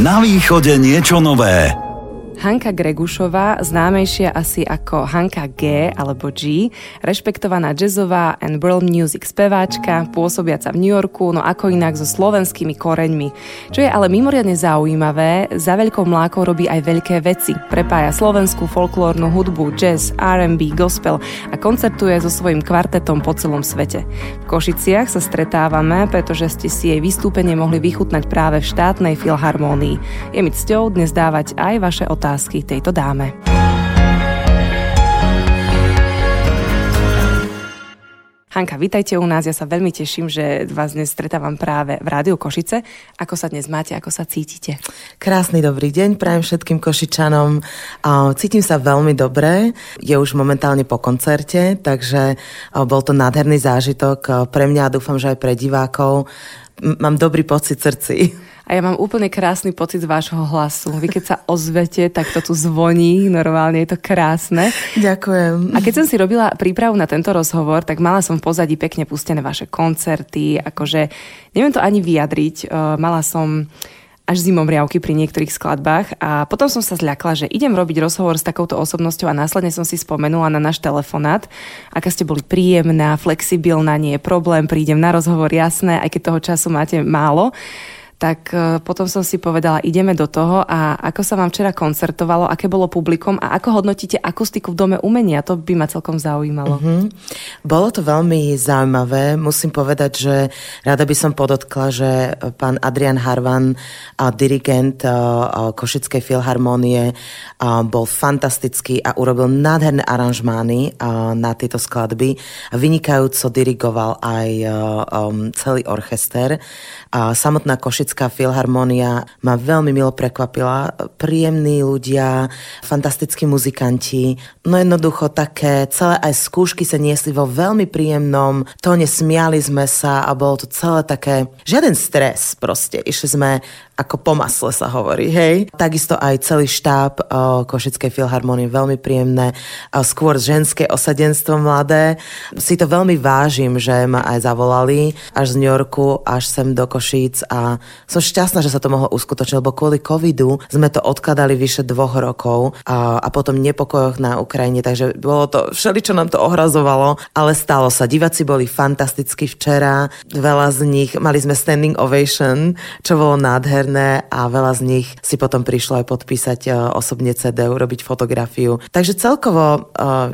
Na východe niečo nové. Hanka Gregušová, známejšia asi ako Hanka G alebo G, rešpektovaná jazzová and world music speváčka, pôsobiaca v New Yorku, no ako inak so slovenskými koreňmi. Čo je ale mimoriadne zaujímavé, za veľkou mlákou robí aj veľké veci. Prepája slovenskú folklórnu hudbu, jazz, R&B, gospel a koncertuje so svojím kvartetom po celom svete. V Košiciach sa stretávame, pretože ste si jej vystúpenie mohli vychutnať práve v štátnej filharmónii. Je mi cťou dnes dávať aj vaše otázky otázky tejto dáme. Hanka, vítajte u nás. Ja sa veľmi teším, že vás dnes stretávam práve v Rádiu Košice. Ako sa dnes máte, ako sa cítite? Krásny dobrý deň, prajem všetkým Košičanom. Cítim sa veľmi dobre. Je už momentálne po koncerte, takže bol to nádherný zážitok pre mňa a dúfam, že aj pre divákov. Mám dobrý pocit srdci a ja mám úplne krásny pocit z vášho hlasu. Vy keď sa ozvete, tak to tu zvoní, normálne je to krásne. Ďakujem. A keď som si robila prípravu na tento rozhovor, tak mala som v pozadí pekne pustené vaše koncerty, akože neviem to ani vyjadriť, uh, mala som až zimom riavky pri niektorých skladbách a potom som sa zľakla, že idem robiť rozhovor s takouto osobnosťou a následne som si spomenula na náš telefonát, aká ste boli príjemná, flexibilná, nie je problém, prídem na rozhovor, jasné, aj keď toho času máte málo tak e, potom som si povedala, ideme do toho a ako sa vám včera koncertovalo, aké bolo publikum a ako hodnotíte akustiku v Dome umenia, to by ma celkom zaujímalo. Mm-hmm. Bolo to veľmi zaujímavé, musím povedať, že rada by som podotkla, že pán Adrian Harvan, dirigent Košickej filharmónie, bol fantastický a urobil nádherné aranžmány na tieto skladby. Vynikajúco dirigoval aj celý orchester. Samotná Košická Košická filharmónia ma veľmi milo prekvapila. Príjemní ľudia, fantastickí muzikanti, no jednoducho také celé aj skúšky sa niesli vo veľmi príjemnom tóne, smiali sme sa a bolo to celé také, žiaden stres proste. Išli sme ako po masle sa hovorí, hej. Takisto aj celý štáb Košickej filharmonie, veľmi príjemné, skôr ženské osadenstvo mladé. Si to veľmi vážim, že ma aj zavolali až z New Yorku, až sem do Košíc a som šťastná, že sa to mohlo uskutočniť, lebo kvôli covidu sme to odkladali vyše dvoch rokov a, a potom nepokojoch na Ukrajine, takže bolo to, všeli, čo nám to ohrazovalo, ale stalo sa. Diváci boli fantastickí včera, veľa z nich, mali sme standing ovation, čo bolo nádherné nádherné a veľa z nich si potom prišlo aj podpísať e, osobne CD, urobiť fotografiu. Takže celkovo e,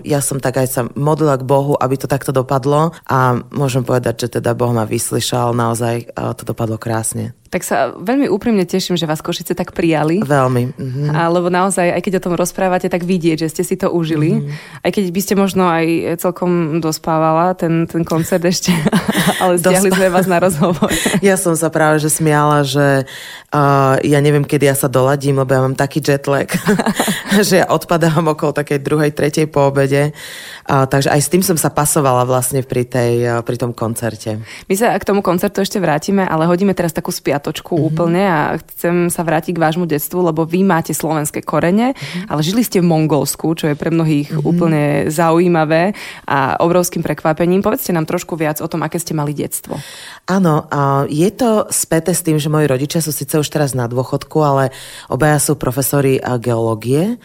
ja som tak aj sa modlila k Bohu, aby to takto dopadlo a môžem povedať, že teda Boh ma vyslyšal, naozaj e, to dopadlo krásne. Tak sa veľmi úprimne teším, že vás Košice tak prijali. Veľmi. Mm-hmm. A, lebo naozaj, aj keď o tom rozprávate, tak vidieť, že ste si to užili. Mm-hmm. Aj keď by ste možno aj celkom dospávala ten, ten koncert ešte, ale stiahli sme vás na rozhovor. ja som sa práve že smiala, že uh, ja neviem, kedy ja sa doladím, lebo ja mám taký jetlag, že ja odpadávam okolo takej druhej, tretej po obede. Uh, takže aj s tým som sa pasovala vlastne pri, tej, uh, pri tom koncerte. My sa k tomu koncertu ešte vrátime, ale hodíme teraz takú spiatu spiatočku mm-hmm. úplne a chcem sa vrátiť k vášmu detstvu, lebo vy máte slovenské korene, mm-hmm. ale žili ste v Mongolsku, čo je pre mnohých mm-hmm. úplne zaujímavé a obrovským prekvapením. Povedzte nám trošku viac o tom, aké ste mali detstvo. Áno, je to späté s tým, že moji rodičia sú síce už teraz na dôchodku, ale obaja sú profesori geológie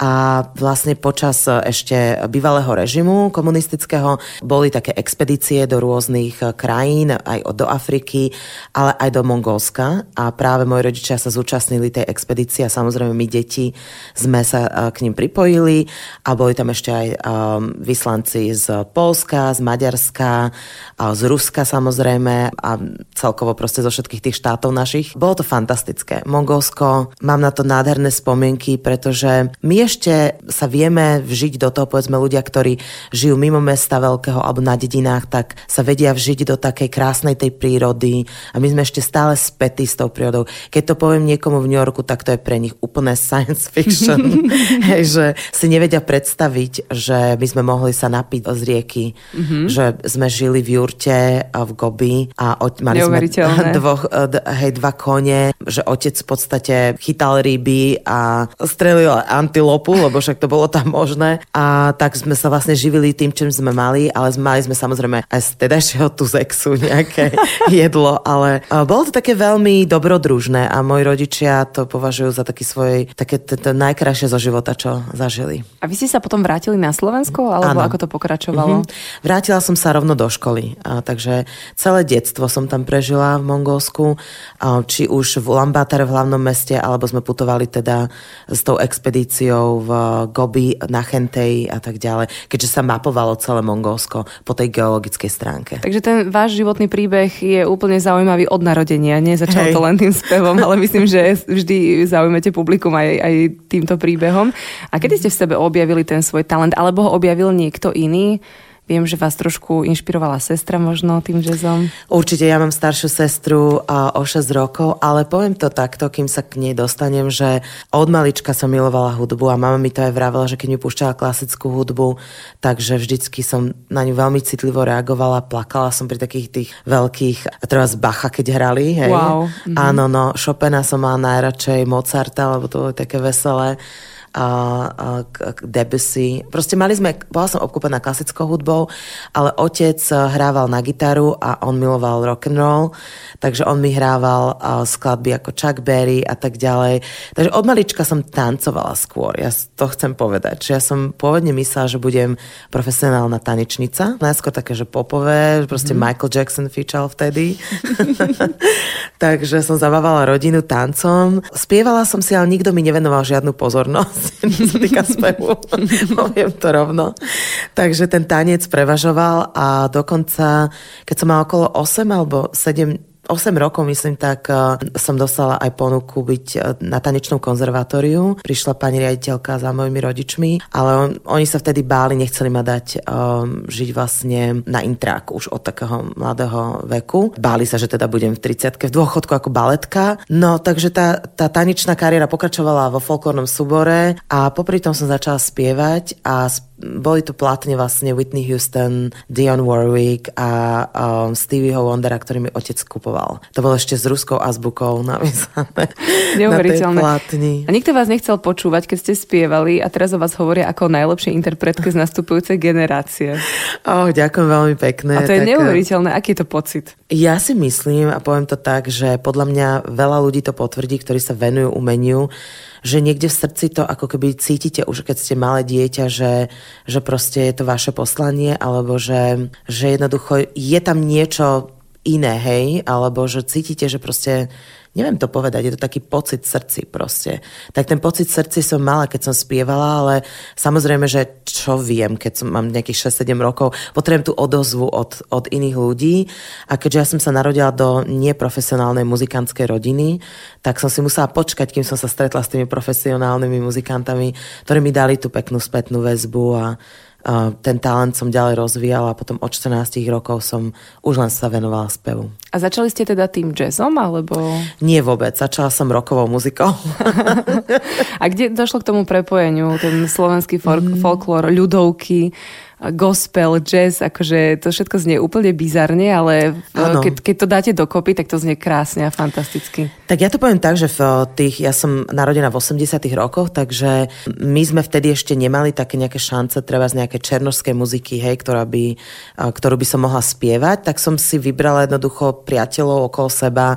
a vlastne počas e, ešte bývalého režimu komunistického boli také expedície do rôznych e, krajín, aj do Afriky, ale aj do Mongolska a práve moji rodičia sa zúčastnili tej expedície a samozrejme my deti sme sa e, k ním pripojili a boli tam ešte aj vyslanci z Polska, z Maďarska, z Ruska samozrejme a celkovo proste zo všetkých tých štátov našich. Bolo to fantastické. Mongolsko, mám na to nádherné spomienky, pretože my ešte sa vieme vžiť do toho, povedzme ľudia, ktorí žijú mimo mesta veľkého alebo na dedinách, tak sa vedia vžiť do takej krásnej tej prírody a my sme ešte stále spätí s tou prírodou. Keď to poviem niekomu v New Yorku, tak to je pre nich úplné science fiction. Hej, že si nevedia predstaviť, že by sme mohli sa napiť z rieky, mm-hmm. že sme žili v jurte v Gobi a mali sme dvoch, hej, dva kone, že otec v podstate chytal ryby a strelil antilop popu, lebo však to bolo tam možné. A tak sme sa vlastne živili tým, čím sme mali, ale mali sme samozrejme aj z tedajšieho tuzexu nejaké jedlo, ale bolo to také veľmi dobrodružné a moji rodičia to považujú za taký svoj, také to, to najkrajšie zo života, čo zažili. A vy ste sa potom vrátili na Slovensko, alebo ano. ako to pokračovalo? Mm-hmm. Vrátila som sa rovno do školy, a, takže celé detstvo som tam prežila v Mongolsku, a, či už v Ulaanbaatar v hlavnom meste, alebo sme putovali teda s tou expedíciou v Gobi, na Chentej a tak ďalej, keďže sa mapovalo celé Mongolsko po tej geologickej stránke. Takže ten váš životný príbeh je úplne zaujímavý od narodenia. Nezačal Hej. to len tým spevom, ale myslím, že vždy zaujímate publikum aj, aj týmto príbehom. A kedy ste v sebe objavili ten svoj talent, alebo ho objavil niekto iný? Viem, že vás trošku inšpirovala sestra možno tým jazzom. Určite, ja mám staršiu sestru a o 6 rokov, ale poviem to takto, kým sa k nej dostanem, že od malička som milovala hudbu a mama mi to aj vravela, že keď mi púšťala klasickú hudbu, takže vždycky som na ňu veľmi citlivo reagovala, plakala som pri takých tých veľkých, treba z Bacha, keď hrali. Hej. Wow. Mhm. Áno, no, Chopina som mala najradšej, Mozarta, lebo to bolo také veselé a, a Debussy. Proste mali sme, bola som obkúpená klasickou hudbou, ale otec hrával na gitaru a on miloval rock and roll, takže on mi hrával skladby ako Chuck Berry a tak ďalej. Takže od malička som tancovala skôr, ja to chcem povedať. Že ja som pôvodne myslela, že budem profesionálna tanečnica. Najskôr také, že popové, proste mm. Michael Jackson fičal vtedy. takže som zabávala rodinu tancom. Spievala som si, ale nikto mi nevenoval žiadnu pozornosť čo sa týka spevu. Poviem to rovno. Takže ten tanec prevažoval a dokonca, keď som mal okolo 8 alebo 7 8 rokov, myslím, tak uh, som dostala aj ponuku byť uh, na tanečnom konzervatóriu. Prišla pani riaditeľka za mojimi rodičmi, ale on, oni sa vtedy báli, nechceli ma dať um, žiť vlastne na intrák už od takého mladého veku. Báli sa, že teda budem v 30 v dôchodku ako baletka. No, takže tá, tá tanečná kariéra pokračovala vo folklórnom súbore a popri tom som začala spievať a sp- boli tu platne vlastne Whitney Houston, Dion Warwick a um, Stevieho Wondera, ktorý mi otec kupoval. To bolo ešte s ruskou azbukou napísané Neuveriteľné. na tej platni. A nikto vás nechcel počúvať, keď ste spievali a teraz o vás hovoria ako o najlepšej interpretke z nastupujúcej generácie. Oh, ďakujem veľmi pekne. A to je tak, eh, neuveriteľné. Aký je to pocit? Ja si myslím, a poviem to tak, že podľa mňa veľa ľudí to potvrdí, ktorí sa venujú umeniu, že niekde v srdci to ako keby cítite už keď ste malé dieťa, že, že proste je to vaše poslanie, alebo že, že jednoducho je tam niečo iné, hej, alebo že cítite, že proste neviem to povedať, je to taký pocit srdci proste. Tak ten pocit srdci som mala, keď som spievala, ale samozrejme, že čo viem, keď som mám nejakých 6-7 rokov, potrebujem tú odozvu od, od iných ľudí a keďže ja som sa narodila do neprofesionálnej muzikantskej rodiny, tak som si musela počkať, kým som sa stretla s tými profesionálnymi muzikantami, ktorí mi dali tú peknú spätnú väzbu a ten talent som ďalej rozvíjala a potom od 14 rokov som už len sa venovala spevu. A začali ste teda tým jazzom, alebo? Nie vôbec, začala som rokovou muzikou. a kde došlo k tomu prepojeniu, ten slovenský folk- mm. folklór, ľudovky, gospel, jazz, akože to všetko znie úplne bizarne, ale keď, keď to dáte dokopy, tak to znie krásne a fantasticky. Tak ja to poviem tak, že v tých, ja som narodená v 80 rokoch, takže my sme vtedy ešte nemali také nejaké šance, treba z nejaké černožskej muziky, hej, ktorá by, ktorú by som mohla spievať, tak som si vybrala jednoducho priateľov okolo seba,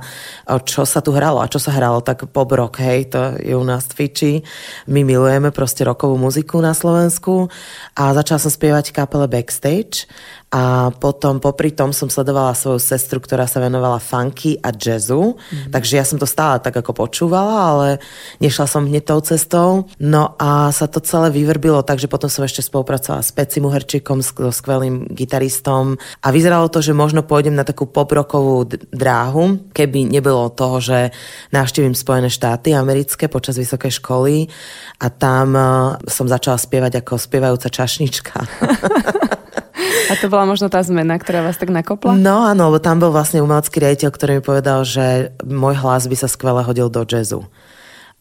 čo sa tu hralo a čo sa hralo, tak pop rock, hej, to je u nás Twitchi. My milujeme proste rokovú muziku na Slovensku a začala som spievať kapele Backstage a potom popri tom som sledovala svoju sestru, ktorá sa venovala funky a jazzu, mm-hmm. takže ja som to stále tak ako počúvala, ale nešla som hneď tou cestou. No a sa to celé vyvrbilo, takže potom som ešte spolupracovala s Peci Muherčíkom, s so skvelým gitaristom a vyzeralo to, že možno pôjdem na takú poprokovú dráhu, keby nebolo toho, že navštívim Spojené štáty americké počas vysokej školy a tam uh, som začala spievať ako spievajúca čašnička. A to bola možno tá zmena, ktorá vás tak nakopla? No áno, lebo tam bol vlastne umelecký riaditeľ, ktorý mi povedal, že môj hlas by sa skvele hodil do jazzu.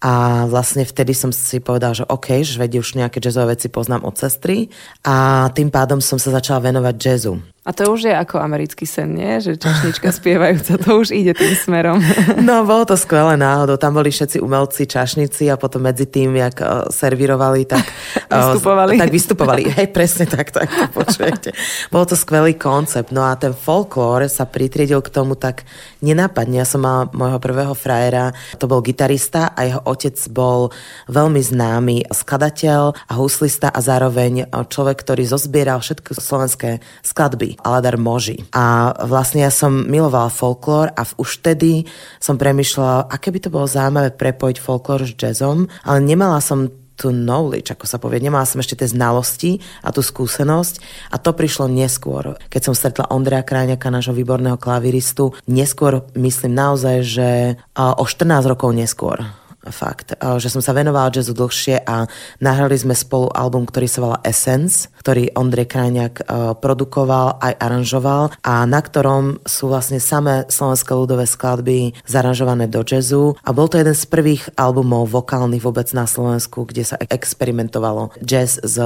A vlastne vtedy som si povedal, že OK, že už nejaké jazzové veci poznám od sestry a tým pádom som sa začala venovať jazzu. A to už je ako americký sen, nie? Že čašnička spievajúca, to už ide tým smerom. No, bolo to skvelé náhodou. Tam boli všetci umelci, čašníci a potom medzi tým, jak uh, servírovali, tak... Uh, vystupovali. Tak vystupovali. Hej, presne tak, tak to počujete. Bol to skvelý koncept. No a ten folklór sa pritriedil k tomu tak nenápadne. Ja som mala môjho prvého frajera, to bol gitarista a jeho otec bol veľmi známy skladateľ a huslista a zároveň človek, ktorý zozbieral všetky slovenské skladby Aladar Moži. A vlastne ja som milovala folklór a už vtedy som premyšľala, aké by to bolo zaujímavé prepojiť folklór s jazzom, ale nemala som tu knowledge, ako sa povie. Nemala som ešte tie znalosti a tú skúsenosť a to prišlo neskôr. Keď som stretla Ondreja Kráňaka, nášho výborného klaviristu, neskôr myslím naozaj, že o 14 rokov neskôr fakt, že som sa venovala jazzu dlhšie a nahrali sme spolu album, ktorý sa volá Essence, ktorý Ondrej Krajňák e, produkoval aj aranžoval a na ktorom sú vlastne samé slovenské ľudové skladby zaranžované do jazzu a bol to jeden z prvých albumov vokálnych vôbec na Slovensku, kde sa experimentovalo jazz s,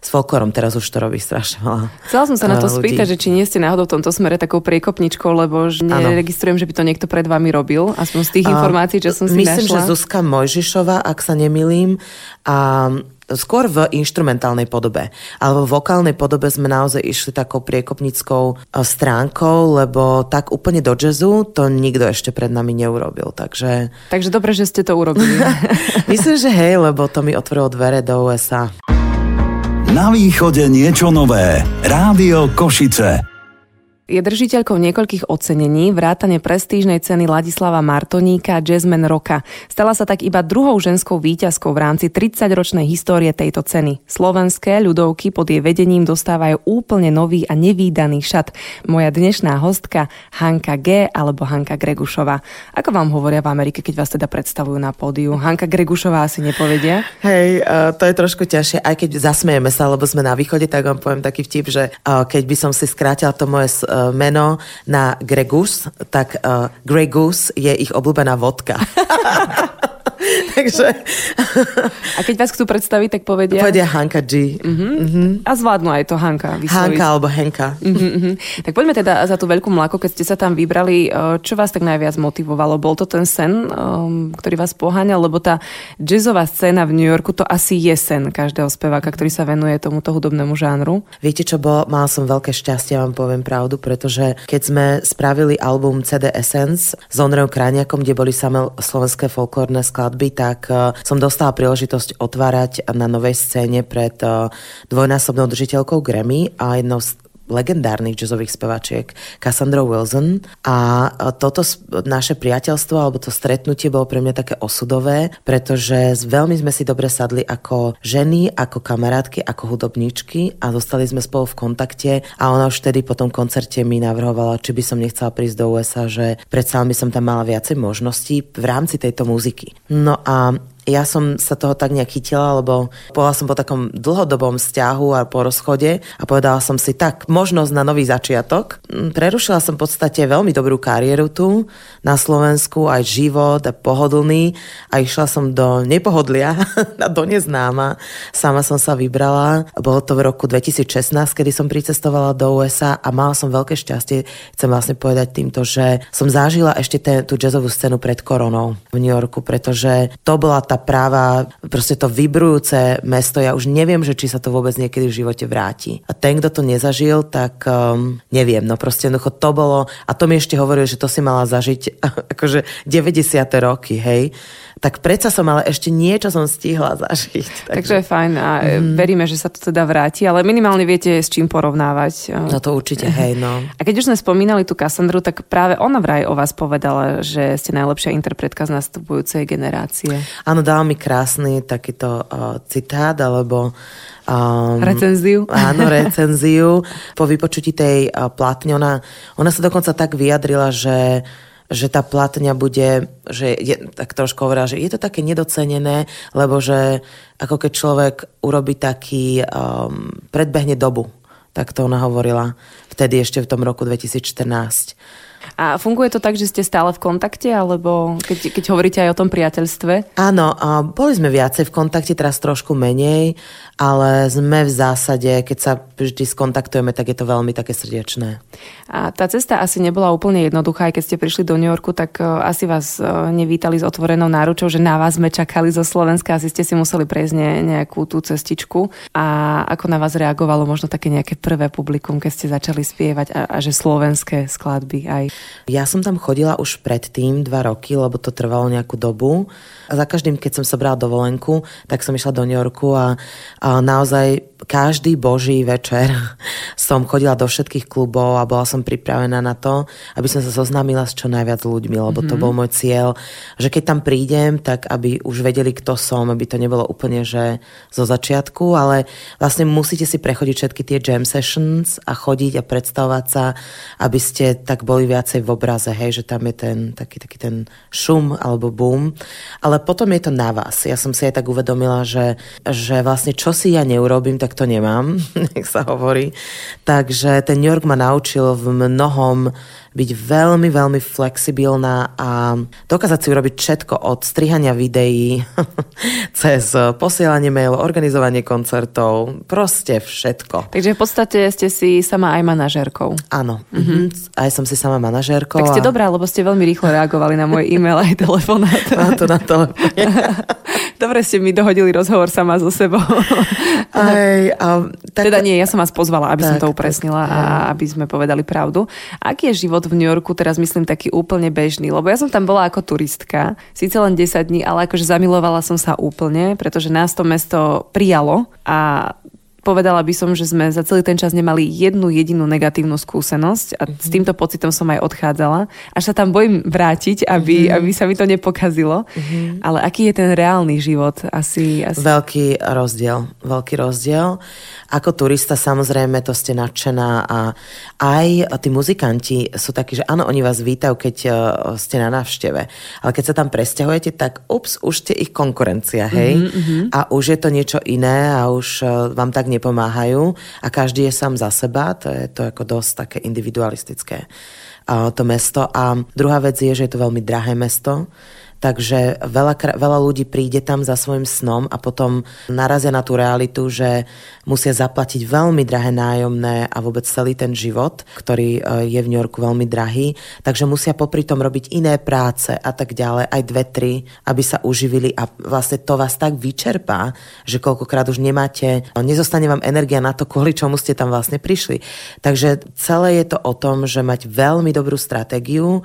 s folklorom. Teraz už to robí strašne veľa Chcela som sa na to e, ľudí. spýtať, že či nie ste náhodou v tomto smere takou priekopničkou, lebo neregistrujem, že by to niekto pred vami robil, aspoň z tých informácií, čo som si Myslím, našla. že Zuzka Mojžišová, ak sa nemilím. A skôr v instrumentálnej podobe. Ale v vokálnej podobe sme naozaj išli takou priekopnickou e, stránkou, lebo tak úplne do jazzu to nikto ešte pred nami neurobil. Takže, takže dobre, že ste to urobili. Myslím, že hej, lebo to mi otvorilo dvere do USA. Na východe niečo nové. Rádio Košice. Je držiteľkou niekoľkých ocenení, vrátane prestížnej ceny Ladislava Martoníka Jazzman Roka. Stala sa tak iba druhou ženskou výťazkou v rámci 30-ročnej histórie tejto ceny. Slovenské ľudovky pod jej vedením dostávajú úplne nový a nevýdaný šat. Moja dnešná hostka Hanka G. alebo Hanka Gregušová. Ako vám hovoria v Amerike, keď vás teda predstavujú na pódiu? Hanka Gregušová asi nepovedia? Hej, uh, to je trošku ťažšie, aj keď zasmejeme sa, lebo sme na východe, tak vám poviem taký vtip, že uh, keď by som si skrátila to moje meno na Gregus, tak uh, Gregus je ich obľúbená vodka. Takže... A keď vás chcú predstaviť, tak povedia? Povedia Hanka G. Uh-huh. Uh-huh. A zvládnu aj to Hanka vysloviť. Hanka alebo Henka. Uh-huh, uh-huh. Tak poďme teda za tú veľkú mláko, keď ste sa tam vybrali. Eh, čo vás tak najviac motivovalo? Bol to ten sen, um, ktorý vás poháňal? Lebo tá jazzová scéna v New Yorku, to asi je sen každého speváka, ktorý sa venuje tomuto hudobnému žánru. Viete čo, bol, mal som veľké šťastie, vám poviem pravdu, pretože keď sme spravili album CD Essence s Ondrejom Kráňakom, kde boli samé slovenské folklórne skladby, skladby, tak e, som dostala príležitosť otvárať na novej scéne pred e, dvojnásobnou držiteľkou Grammy a jednou z legendárnych jazzových spevačiek Cassandra Wilson a toto naše priateľstvo alebo to stretnutie bolo pre mňa také osudové, pretože veľmi sme si dobre sadli ako ženy, ako kamarátky, ako hudobníčky a zostali sme spolu v kontakte a ona už vtedy po tom koncerte mi navrhovala, či by som nechcela prísť do USA, že predsa by som tam mala viacej možností v rámci tejto muziky. No a ja som sa toho tak nejak chytila, lebo bola som po takom dlhodobom vzťahu a po rozchode a povedala som si, tak, možnosť na nový začiatok. Mm, prerušila som v podstate veľmi dobrú kariéru tu na Slovensku, aj život, a pohodlný a išla som do nepohodlia, do neznáma. Sama som sa vybrala. Bolo to v roku 2016, kedy som pricestovala do USA a mala som veľké šťastie. Chcem vlastne povedať týmto, že som zažila ešte ten, tú jazzovú scénu pred koronou v New Yorku, pretože to bola tá práva, proste to vybrujúce mesto, ja už neviem, že či sa to vôbec niekedy v živote vráti. A ten, kto to nezažil, tak um, neviem, no proste jednoducho to bolo, a to mi ešte hovoril, že to si mala zažiť akože 90. roky, hej tak predsa som ale ešte niečo som stihla zažiť. Takže, takže je fajn a mm. veríme, že sa to teda vráti, ale minimálne viete s čím porovnávať. No to určite, hej, no. A keď už sme spomínali tú Kassandru, tak práve ona vraj o vás povedala, že ste najlepšia interpretka z nastupujúcej generácie. Áno, dala mi krásny takýto uh, citát, alebo Um, recenziu. Áno, recenziu. Po vypočutí tej uh, platne ona, ona sa dokonca tak vyjadrila, že že tá platňa bude, že je, tak trošku hovorila, že je to také nedocenené, lebo že ako keď človek urobí taký, um, predbehne dobu. Tak to ona hovorila vtedy ešte v tom roku 2014. A funguje to tak, že ste stále v kontakte, alebo keď, keď hovoríte aj o tom priateľstve? Áno, boli sme viacej v kontakte, teraz trošku menej, ale sme v zásade, keď sa vždy skontaktujeme, tak je to veľmi také srdečné. A tá cesta asi nebola úplne jednoduchá, aj keď ste prišli do New Yorku, tak e, asi vás e, nevítali s otvorenou náručou, že na vás sme čakali zo Slovenska, asi ste si museli prejsť nejakú tú cestičku. A ako na vás reagovalo možno také nejaké prvé publikum, keď ste začali spievať a, a že slovenské skladby aj? Ja som tam chodila už predtým dva roky, lebo to trvalo nejakú dobu. A za každým, keď som sa brala dovolenku, tak som išla do New Yorku a, a naozaj každý boží večer som chodila do všetkých klubov a bola som pripravená na to, aby som sa zoznámila s čo najviac ľuďmi, lebo mm-hmm. to mhm. bol môj cieľ, že keď tam prídem, tak aby už vedeli, kto som, aby to nebolo úplne, že zo začiatku, ale vlastne musíte si prechodiť všetky tie jam sessions a chodiť a predstavovať sa, aby ste tak boli viacej v obraze, hej, že tam je ten taký, taký ten šum alebo boom. Ale potom je to na vás. Ja som si aj tak uvedomila, že, že vlastne čo si ja neurobím, tak to nemám, nech sa hovorí. Takže ten New York ma naučil v mnohom byť veľmi, veľmi flexibilná a dokázať si urobiť všetko od strihania videí cez posielanie mail, organizovanie koncertov, proste všetko. Takže v podstate ste si sama aj manažérkou. Áno, mm-hmm. aj som si sama manažérkou. Tak ste a... dobrá, lebo ste veľmi rýchlo reagovali na môj e-mail aj telefonát. Na to na telefóne. Dobre ste mi dohodili rozhovor sama so sebou. Aj, a, tak... Teda nie, ja som vás pozvala, aby tak, som to upresnila tak, a aby sme povedali pravdu. Aký je život v New Yorku, teraz myslím taký úplne bežný? Lebo ja som tam bola ako turistka, síce len 10 dní, ale akože zamilovala som sa úplne, pretože nás to mesto prijalo a Povedala by som, že sme za celý ten čas nemali jednu jedinú negatívnu skúsenosť a mm-hmm. s týmto pocitom som aj odchádzala. Až sa tam bojím vrátiť, aby, mm-hmm. aby sa mi to nepokazilo. Mm-hmm. Ale aký je ten reálny život? Asi, asi... Veľký rozdiel. Veľký rozdiel. Ako turista samozrejme to ste nadšená a aj tí muzikanti sú takí, že áno, oni vás vítajú, keď uh, ste na návšteve. Ale keď sa tam presťahujete, tak ups, už ste ich konkurencia, hej? Mm-hmm. A už je to niečo iné a už uh, vám tak nepomáhajú a každý je sám za seba, to je to ako dosť také individualistické to mesto. A druhá vec je, že je to veľmi drahé mesto Takže veľa, veľa ľudí príde tam za svojim snom a potom narazia na tú realitu, že musia zaplatiť veľmi drahé nájomné a vôbec celý ten život, ktorý e, je v New Yorku veľmi drahý. Takže musia popri tom robiť iné práce a tak ďalej, aj dve, tri, aby sa uživili a vlastne to vás tak vyčerpá, že koľkokrát už nemáte, nezostane vám energia na to, kvôli čomu ste tam vlastne prišli. Takže celé je to o tom, že mať veľmi dobrú stratégiu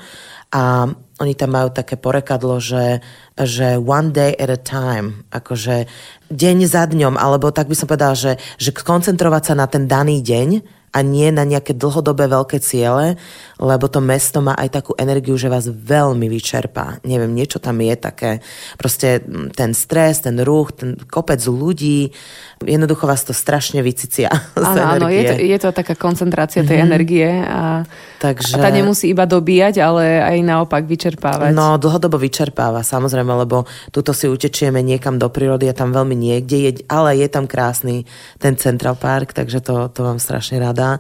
a oni tam majú také porekadlo, že, že one day at a time, akože deň za dňom, alebo tak by som povedala, že, že koncentrovať sa na ten daný deň a nie na nejaké dlhodobé veľké ciele, lebo to mesto má aj takú energiu, že vás veľmi vyčerpá. Neviem, niečo tam je také, proste ten stres, ten ruch, ten kopec ľudí, jednoducho vás to strašne vycicia áno, áno, je to, je to taká koncentrácia tej mm-hmm. energie a, Takže... a tá nemusí iba dobíjať, ale aj naopak vyčerpávať. No, dlhodobo vyčerpáva, samozrejme, lebo tuto si utečieme niekam do prírody a tam veľmi niekde, je, ale je tam krásny ten Central Park, takže to, to mám strašne rada.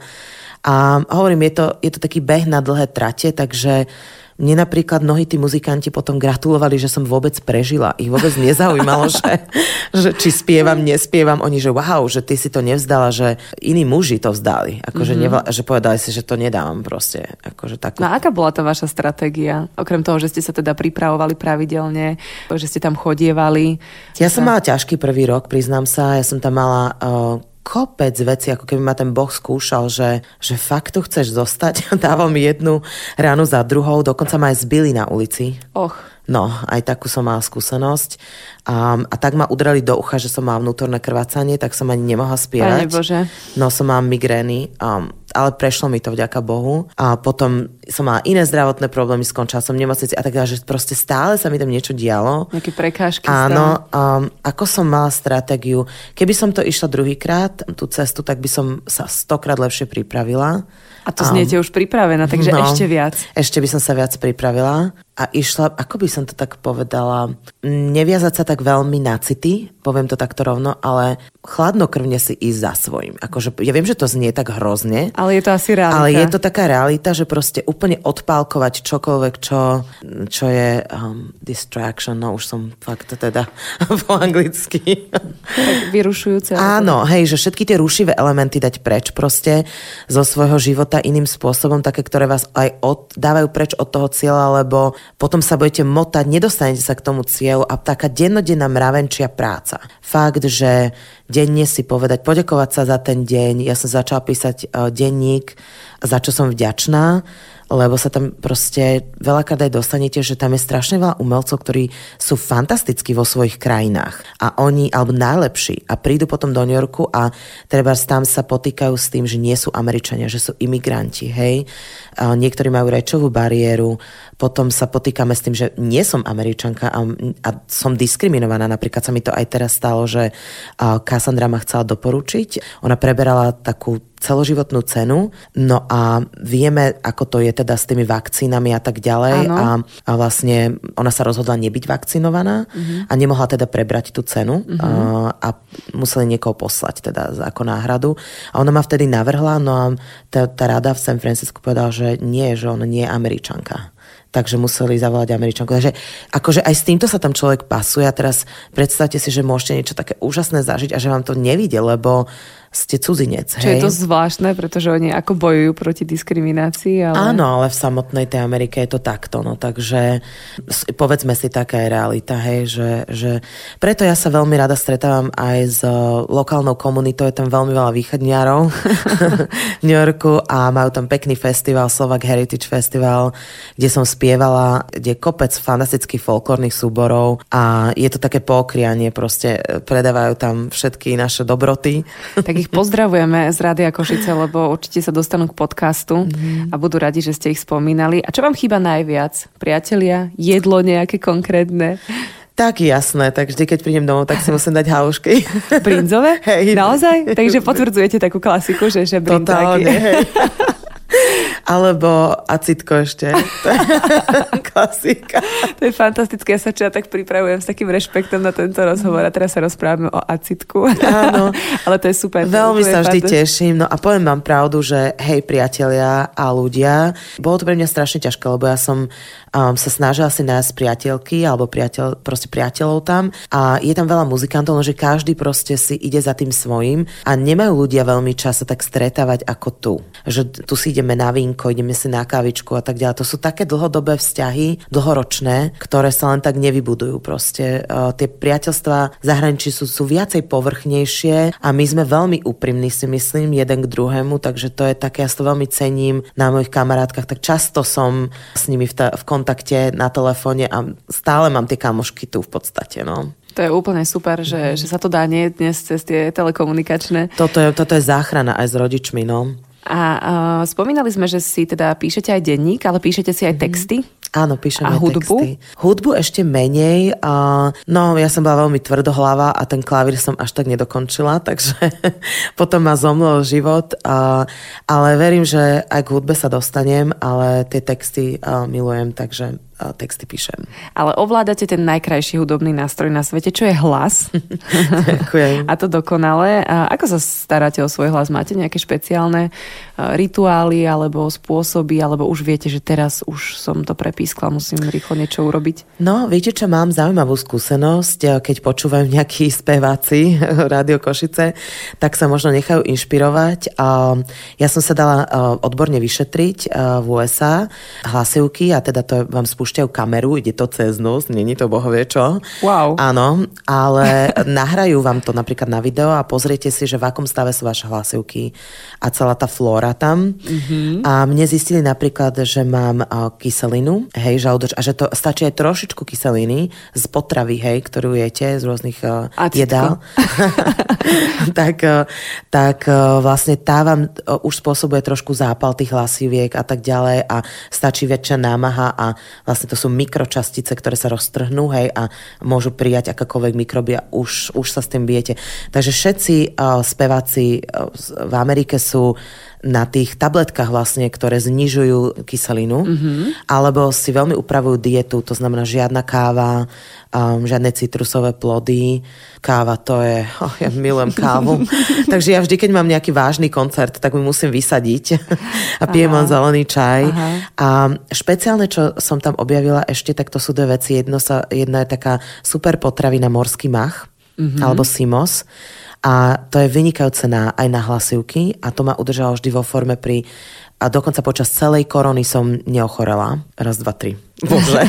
A hovorím, je to, je to taký beh na dlhé trate, takže mne napríklad mnohí tí muzikanti potom gratulovali, že som vôbec prežila. Ich vôbec nezaujímalo, že, že či spievam, nespievam. Oni, že wow, že ty si to nevzdala, že iní muži to vzdali. Akože mm-hmm. nevla, že povedali si, že to nedávam proste. Akože takú... No a aká bola to vaša stratégia? Okrem toho, že ste sa teda pripravovali pravidelne, že ste tam chodievali. Ja som mala ťažký prvý rok, priznám sa. Ja som tam mala uh, kopec veci, ako keby ma ten Boh skúšal, že, že fakt tu chceš zostať. Dával mi jednu ránu za druhou, dokonca ma aj zbili na ulici. Och. No, aj takú som mala skúsenosť. A, a tak ma udreli do ucha, že som mala vnútorné krvácanie, tak som ani nemohla spievať. Pane Bože. No, som mala migrény, um, ale prešlo mi to vďaka Bohu. A potom som mala iné zdravotné problémy, skončila som v nemocnici a tak ďalej, že proste stále sa mi tam niečo dialo. Nejaké prekážky. Áno, um, ako som mala stratégiu. Keby som to išla druhýkrát, tú cestu, tak by som sa stokrát lepšie pripravila A to zniete um, už pripravená, takže no, ešte viac. Ešte by som sa viac pripravila a išla, ako by som to tak povedala, neviazať sa tak veľmi na city, poviem to takto rovno, ale chladnokrvne si ísť za svojím. Akože, ja viem, že to znie tak hrozne. Ale je to asi realita. Ale je to taká realita, že proste úplne odpálkovať čokoľvek, čo, čo je um, distraction, no už som fakt teda po anglicky. Tak vyrušujúce. Áno, hej, že všetky tie rušivé elementy dať preč proste zo svojho života iným spôsobom, také, ktoré vás aj od, dávajú preč od toho cieľa, lebo potom sa budete motať, nedostanete sa k tomu cieľu a taká dennodenná mravenčia práca. Fakt, že denne si povedať, poďakovať sa za ten deň, ja som začala písať uh, denník, za čo som vďačná, lebo sa tam proste veľakrát aj dostanete, že tam je strašne veľa umelcov, ktorí sú fantastickí vo svojich krajinách a oni, alebo najlepší a prídu potom do New Yorku a treba tam sa potýkajú s tým, že nie sú Američania, že sú imigranti, hej. A niektorí majú rečovú bariéru, potom sa potýkame s tým, že nie som Američanka a, a som diskriminovaná. Napríklad sa mi to aj teraz stalo, že Cassandra ma chcela doporučiť. Ona preberala takú celoživotnú cenu. No a vieme, ako to je teda s tými vakcínami a tak ďalej. A, a vlastne ona sa rozhodla nebyť vakcinovaná uh-huh. a nemohla teda prebrať tú cenu uh-huh. a, a museli niekoho poslať teda ako náhradu. A ona ma vtedy navrhla, no a tá, tá rada v San Francisco povedala, že nie, že ona nie je američanka takže museli zavolať Američanku. Takže akože aj s týmto sa tam človek pasuje a teraz predstavte si, že môžete niečo také úžasné zažiť a že vám to nevidie, lebo ste cudzinec. Čo hej? je to zvláštne, pretože oni ako bojujú proti diskriminácii. Ale... Áno, ale v samotnej tej Amerike je to takto. No, takže povedzme si, taká je realita. Hej, že, že preto ja sa veľmi rada stretávam aj s e, lokálnou komunitou. Je tam veľmi veľa východniarov v New Yorku a majú tam pekný festival, Slovak Heritage Festival, kde som spievala, kde je kopec fantastických folklórnych súborov a je to také pokrianie, proste e, predávajú tam všetky naše dobroty. Tak ich pozdravujeme z Rádia Košice, lebo určite sa dostanú k podcastu mm-hmm. a budú radi, že ste ich spomínali. A čo vám chýba najviac? Priatelia? Jedlo nejaké konkrétne? Tak jasné, tak vždy, keď prídem domov, tak si musím dať halušky. Brinzové? Hej. Naozaj? Takže potvrdzujete takú klasiku, že, že brinzáky. Totálne, hej. Alebo acitko ešte. Klasika. To je fantastické. Ja sa čo ja tak pripravujem s takým rešpektom na tento rozhovor a teraz sa rozprávame o acitku. Áno. Ale to je super. Veľmi sa vždy teším. No a poviem vám pravdu, že hej priatelia a ľudia, bolo to pre mňa strašne ťažké, lebo ja som um, sa snažila si nájsť priateľky alebo priateľ, proste priateľov tam a je tam veľa muzikantov, že každý proste si ide za tým svojím a nemajú ľudia veľmi čas sa tak stretávať ako tu. Že tu si ideme na vínko, ideme si na kávičku a tak ďalej. To sú také dlhodobé vzťahy, dlhoročné, ktoré sa len tak nevybudujú proste. Uh, tie priateľstva zahraničí sú, sú viacej povrchnejšie a my sme veľmi úprimní si myslím jeden k druhému, takže to je také, ja to veľmi cením na mojich kamarátkach, tak často som s nimi v, ta, v kontakte na telefóne a stále mám tie kamošky tu v podstate, no. To je úplne super, že, mm. že sa to dá nie dnes cez tie telekomunikačné. Toto je, toto je záchrana aj s rodičmi, no. A uh, spomínali sme, že si teda píšete aj denník, ale píšete si aj mhm. texty. Áno, píšem a hudbu? texty. Hudbu ešte menej. A, no, ja som bola veľmi tvrdohlava a ten klavír som až tak nedokončila, takže potom ma zomlel život. A, ale verím, že aj k hudbe sa dostanem, ale tie texty a, milujem, takže texty píšem. Ale ovládate ten najkrajší hudobný nástroj na svete, čo je hlas. Ďakujem. A to dokonale. A ako sa staráte o svoj hlas? Máte nejaké špeciálne rituály alebo spôsoby, alebo už viete, že teraz už som to prepískla, musím rýchlo niečo urobiť? No, viete čo, mám zaujímavú skúsenosť, keď počúvam nejakí speváci Rádio Košice, tak sa možno nechajú inšpirovať. Ja som sa dala odborne vyšetriť v USA hlasivky a teda to vám spúšťa spúšťajú kameru, ide to cez nos, není to bohovie čo. Wow. Áno, ale nahrajú vám to napríklad na video a pozriete si, že v akom stave sú vaše hlasivky a celá tá flóra tam. Mm-hmm. A mne zistili napríklad, že mám kyselinu, hej, žalúdoč, a že to stačí aj trošičku kyseliny z potravy, hej, ktorú jete z rôznych uh, jedál. tak, uh, tak uh, vlastne tá vám uh, už spôsobuje trošku zápal tých hlasiviek a tak ďalej a stačí väčšia námaha a vlastne to sú mikročastice, ktoré sa roztrhnú, hej, a môžu prijať akákoľvek mikrobia, už, už sa s tým bijete. Takže všetci uh, speváci uh, v Amerike sú na tých tabletkách vlastne, ktoré znižujú kyselinu, mm-hmm. alebo si veľmi upravujú dietu, to znamená žiadna káva, um, žiadne citrusové plody. Káva to je, oh, ja milujem kávu. Takže ja vždy, keď mám nejaký vážny koncert, tak mu musím vysadiť a pijem len zelený čaj. Aha. A špeciálne, čo som tam objavila ešte, tak to sú dve veci. Jedno sa, jedna je taká super potravina morský mach, mm-hmm. alebo simos a to je vynikajúce na, aj na hlasivky a to ma udržalo vždy vo forme pri a dokonca počas celej korony som neochorela. Raz, dva, tri. Bože.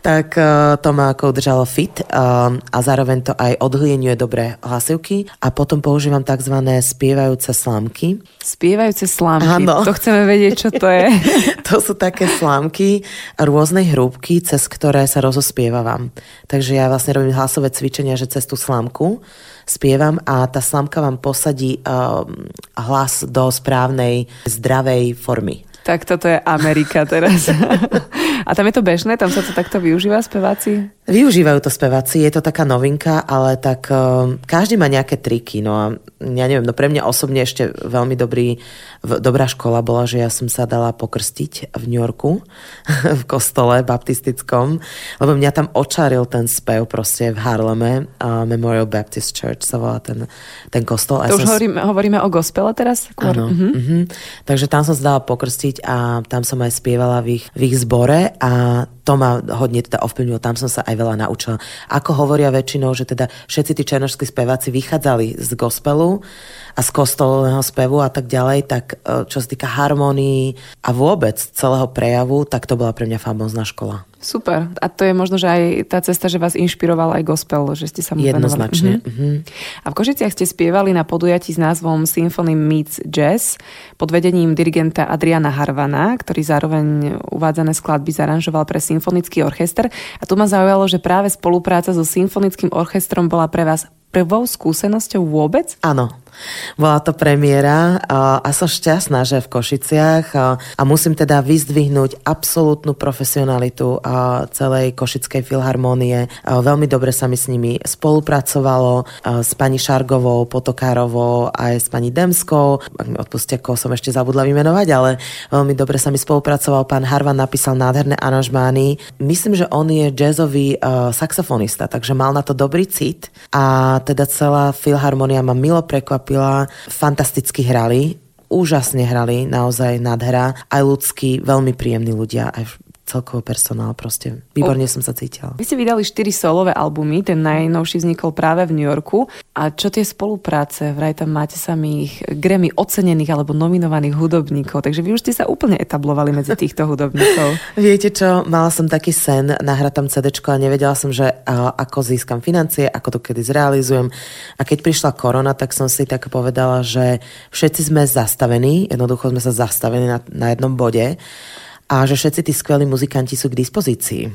tak uh, to ma ako udržalo fit uh, a zároveň to aj odhlienuje dobré hlasivky a potom používam tzv. spievajúce slámky. Spievajúce slámky, Áno. to chceme vedieť, čo to je. to sú také slámky rôznej hrúbky, cez ktoré sa rozospievavam. Takže ja vlastne robím hlasové cvičenia, že cez tú slámku spievam a tá slámka vám posadí uh, hlas do správnej, zdravej formy. Tak toto je Amerika teraz. A tam je to bežné? Tam sa to takto využíva speváci? Využívajú to speváci, je to taká novinka, ale tak uh, každý má nejaké triky. No a ja neviem, no pre mňa osobne ešte veľmi dobrý, v, dobrá škola bola, že ja som sa dala pokrstiť v New Yorku, v kostole baptistickom, lebo mňa tam očaril ten spev proste v Harleme, uh, Memorial Baptist Church sa volá ten, ten kostol. To už som... hovoríme, hovoríme o gospele teraz? Áno. Uh-huh. Uh-huh. Takže tam som sa dala pokrstiť a tam som aj spievala v ich, v ich zbore a to ma hodne teda ovplyvnilo, tam som sa aj veľa naučila. Ako hovoria väčšinou, že teda všetci tí černožskí speváci vychádzali z gospelu a z kostolného spevu a tak ďalej, tak e, čo sa týka harmonii a vôbec celého prejavu, tak to bola pre mňa famózna škola. Super. A to je možno, že aj tá cesta, že vás inšpiroval aj gospel, že ste sa mu Jednoznačne. Mm-hmm. A v Košiciach ste spievali na podujatí s názvom Symphony Meets Jazz pod vedením dirigenta Adriana Harvana, ktorý zároveň uvádzané skladby zaranžoval pre symfonický orchester. A tu ma zaujalo, že práve spolupráca so symfonickým orchestrom bola pre vás prvou skúsenosťou vôbec? Áno. Bola to premiéra a, som šťastná, že v Košiciach a, musím teda vyzdvihnúť absolútnu profesionalitu celej Košickej filharmónie. Veľmi dobre sa mi s nimi spolupracovalo s pani Šargovou, Potokárovou aj s pani Demskou. Ak mi odpustia, koho som ešte zabudla vymenovať, ale veľmi dobre sa mi spolupracoval. Pán Harvan napísal nádherné aranžmány. Myslím, že on je jazzový saxofonista, takže mal na to dobrý cit a teda celá filharmonia ma milo prekvapila. Fantasticky hrali, úžasne hrali, naozaj nadhra. Aj ľudskí, veľmi príjemní ľudia, aj celkovo personál proste. Výborne o, som sa cítila. Vy ste vydali 4 solové albumy, ten najnovší vznikol práve v New Yorku. A čo tie spolupráce? Vraj tam máte samých Grammy ocenených alebo nominovaných hudobníkov, takže vy už ste sa úplne etablovali medzi týchto hudobníkov. Viete čo, mala som taký sen, nahrať tam CD a nevedela som, že a, ako získam financie, ako to kedy zrealizujem. A keď prišla korona, tak som si tak povedala, že všetci sme zastavení, jednoducho sme sa zastavení na, na jednom bode a že všetci tí skvelí muzikanti sú k dispozícii.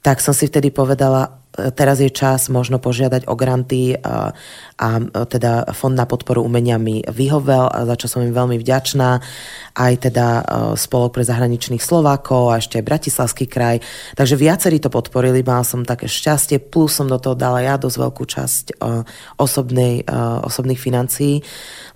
Tak som si vtedy povedala, teraz je čas možno požiadať o granty a, a teda Fond na podporu umenia mi vyhovel, za čo som im veľmi vďačná. Aj teda e, Spolok pre zahraničných Slovákov a ešte aj Bratislavský kraj. Takže viacerí to podporili, mal som také šťastie, plus som do toho dala ja dosť veľkú časť e, osobnej, e, osobných financií,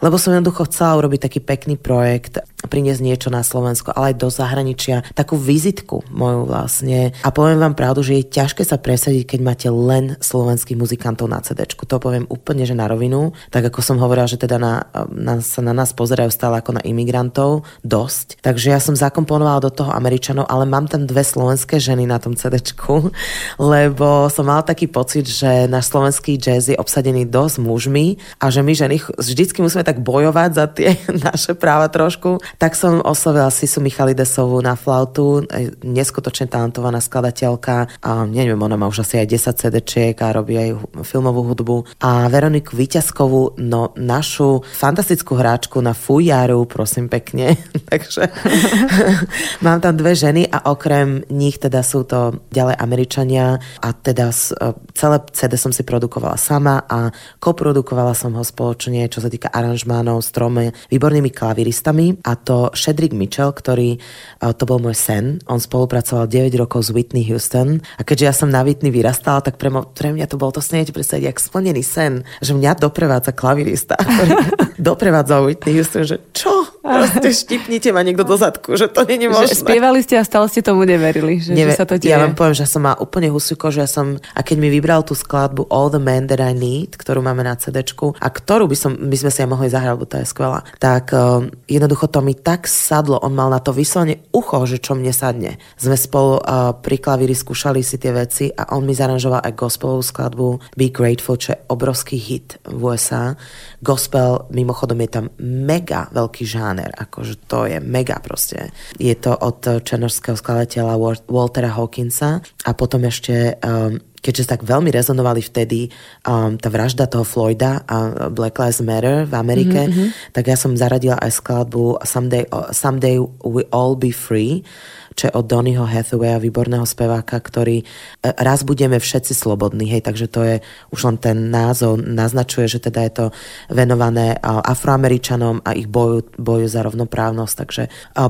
lebo som jednoducho chcela urobiť taký pekný projekt, priniesť niečo na Slovensko, ale aj do zahraničia, takú vizitku moju vlastne. A poviem vám pravdu, že je ťažké sa presadiť, keď máte len slovenských muzikantov na CD. To poviem úplne, že na rovinu. Tak ako som hovorila, že teda na, na, sa na nás pozerajú stále ako na imigrantov, dosť. Takže ja som zakomponovala do toho Američanov, ale mám tam dve slovenské ženy na tom CD, lebo som mala taký pocit, že náš slovenský jazz je obsadený dosť mužmi a že my ženy vždycky musíme tak bojovať za tie naše práva trošku tak som oslovila Sisu Michalidesovú na flautu, neskutočne talentovaná skladateľka. A neviem, ona má už asi aj 10 CD-čiek a robí aj filmovú hudbu. A Veroniku Výťazkovú, no našu fantastickú hráčku na fujaru, prosím pekne. Takže mám tam dve ženy a okrem nich teda sú to ďalej Američania a teda e, celé CD som si produkovala sama a koprodukovala som ho spoločne, čo sa týka aranžmánov s tromi výbornými klaviristami a to Shedrick Mitchell, ktorý, to bol môj sen, on spolupracoval 9 rokov s Whitney Houston a keďže ja som na Whitney vyrastala, tak pre, pre mňa to bolo to sniete predstaviť, jak splnený sen, že mňa doprevádza klavirista, ktorý doprevádza Whitney Houston, že čo? Proste štipnite ma niekto do zadku, že to není možné. Že spievali ste a stále ste tomu neverili, že, Neve, že sa to deje. Ja vám poviem, že som má úplne husuko, že ja som, a keď mi vybral tú skladbu All the Man That I Need, ktorú máme na CD a ktorú by, som, by sme si aj mohli zahrať, lebo to je skvelá, tak uh, jednoducho to mi tak sadlo, on mal na to vyslovene ucho, že čo mne sadne. Sme spolu uh, pri klavíri skúšali si tie veci a on mi zaranžoval aj gospelovú skladbu Be Grateful, čo je obrovský hit v USA. Gospel, mimochodom je tam mega veľký žáner, akože to je mega proste. Je to od černožského skladateľa Waltera Hawkinsa a potom ešte um, keďže tak veľmi rezonovali vtedy um, tá vražda toho Floyda a Black Lives Matter v Amerike, mm-hmm. tak ja som zaradila aj skladbu Someday, Someday We All Be Free, čo je od Donnyho Hathawaya, výborného speváka, ktorý e, raz budeme všetci slobodní, hej, takže to je, už len ten názov naznačuje, že teda je to venované afroameričanom a ich boju, boju za rovnoprávnosť, takže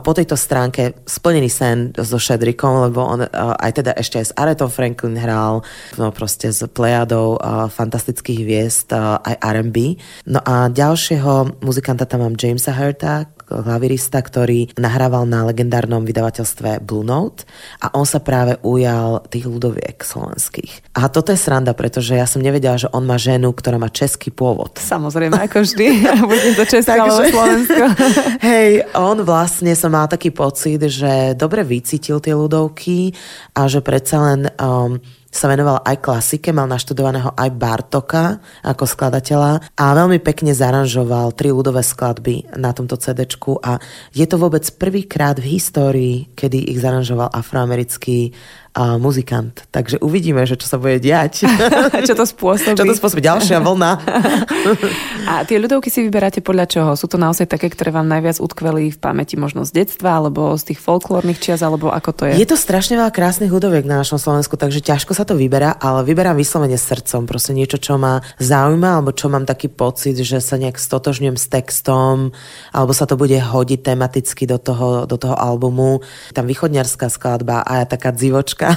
po tejto stránke splnený sen so Shedrickom, lebo on aj teda ešte aj s Aretom Franklin hral, no proste s plejadou fantastických hviezd, aj R&B. No a ďalšieho muzikanta tam mám Jamesa Herta, klavirista, ktorý nahrával na legendárnom vydavateľstve Blue Note a on sa práve ujal tých ľudoviek slovenských. A toto je sranda, pretože ja som nevedela, že on má ženu, ktorá má český pôvod. Samozrejme, ako vždy. Bude to Česko alebo Slovensko. Hej, on vlastne som mal taký pocit, že dobre vycítil tie ľudovky a že predsa len um, sa venoval aj klasike, mal naštudovaného aj Bartoka ako skladateľa a veľmi pekne zaranžoval tri ľudové skladby na tomto CD a je to vôbec prvýkrát v histórii, kedy ich zaranžoval afroamerický a muzikant. Takže uvidíme, že čo sa bude diať. čo to spôsobí. Čo to spôsobí. Ďalšia vlna. a tie ľudovky si vyberáte podľa čoho? Sú to naozaj také, ktoré vám najviac utkveli v pamäti možno z detstva, alebo z tých folklórnych čias, alebo ako to je? Je to strašne veľa krásnych ľudoviek na našom Slovensku, takže ťažko sa to vyberá, ale vyberám vyslovene srdcom. Proste niečo, čo ma zaujíma, alebo čo mám taký pocit, že sa nejak stotožňujem s textom, alebo sa to bude hodiť tematicky do toho, do toho albumu. Tam východňarská skladba a taká dzivočka Slovenska.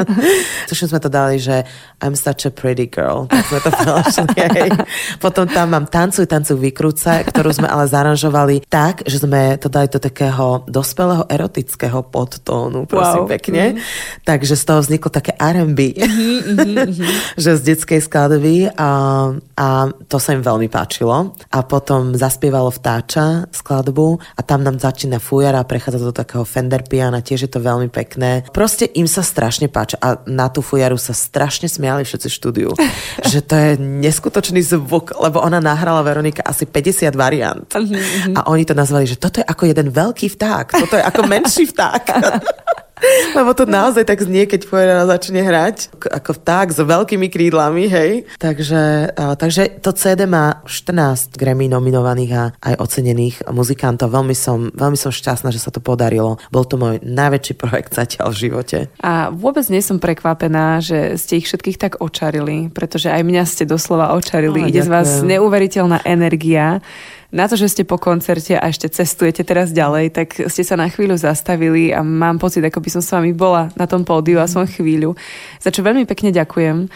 Tuším sme to dali, že I'm such a pretty girl. Tak sme to preložili. Potom tam mám Tancuj, tancuj, vykrúce, ktorú sme ale zaranžovali tak, že sme to dali do takého dospelého erotického podtónu, prosím wow. pekne. Mm. Takže z toho vzniklo také R&B. Mm-hmm, že z detskej skladby a, a to sa im veľmi páčilo. A potom zaspievalo vtáča skladbu a tam nám začína fujara a prechádza do takého Fender piana, tiež je to veľmi pekné. Proste im sa strašne páči a na tú fujaru sa strašne smiali všetci v štúdiu, že to je neskutočný zvuk, lebo ona nahrala Veronika asi 50 variant mhm, mhm. a oni to nazvali, že toto je ako jeden veľký vták, toto je ako menší vták. Lebo to naozaj tak znie, keď Fuera začne hrať, ako vták s veľkými krídlami, hej. Takže, uh, takže to CD má 14 Grammy nominovaných a aj ocenených muzikantov. Veľmi som, veľmi som šťastná, že sa to podarilo. Bol to môj najväčší projekt zatiaľ v živote. A vôbec nie som prekvapená, že ste ich všetkých tak očarili, pretože aj mňa ste doslova očarili. Oh, Ide z vás neuveriteľná energia na to, že ste po koncerte a ešte cestujete teraz ďalej, tak ste sa na chvíľu zastavili a mám pocit, ako by som s vami bola na tom pódiu a som chvíľu. Za čo veľmi pekne ďakujem.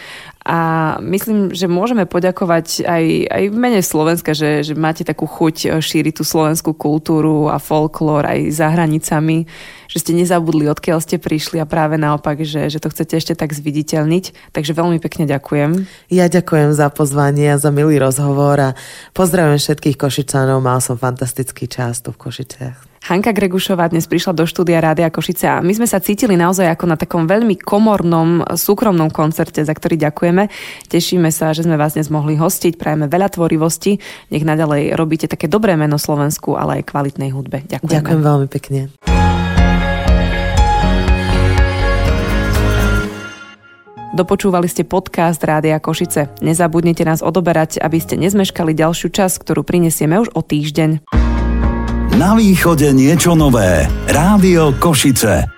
A myslím, že môžeme poďakovať aj, aj v mene Slovenska, že, že máte takú chuť šíriť tú slovenskú kultúru a folklór aj za hranicami, že ste nezabudli, odkiaľ ste prišli a práve naopak, že, že to chcete ešte tak zviditeľniť. Takže veľmi pekne ďakujem. Ja ďakujem za pozvanie a za milý rozhovor a pozdravujem všetkých Košičanov. Mal som fantastický čas tu v Košiciach. Hanka Gregušová dnes prišla do štúdia Rádia Košice a my sme sa cítili naozaj ako na takom veľmi komornom, súkromnom koncerte, za ktorý ďakujeme. Tešíme sa, že sme vás dnes mohli hostiť, prajeme veľa tvorivosti. Nech naďalej robíte také dobré meno Slovensku, ale aj kvalitnej hudbe. Ďakujem. Ďakujem veľmi pekne. Dopočúvali ste podcast Rádia Košice. Nezabudnite nás odoberať, aby ste nezmeškali ďalšiu časť, ktorú prinesieme už o týždeň. Na východe niečo nové. Rádio Košice.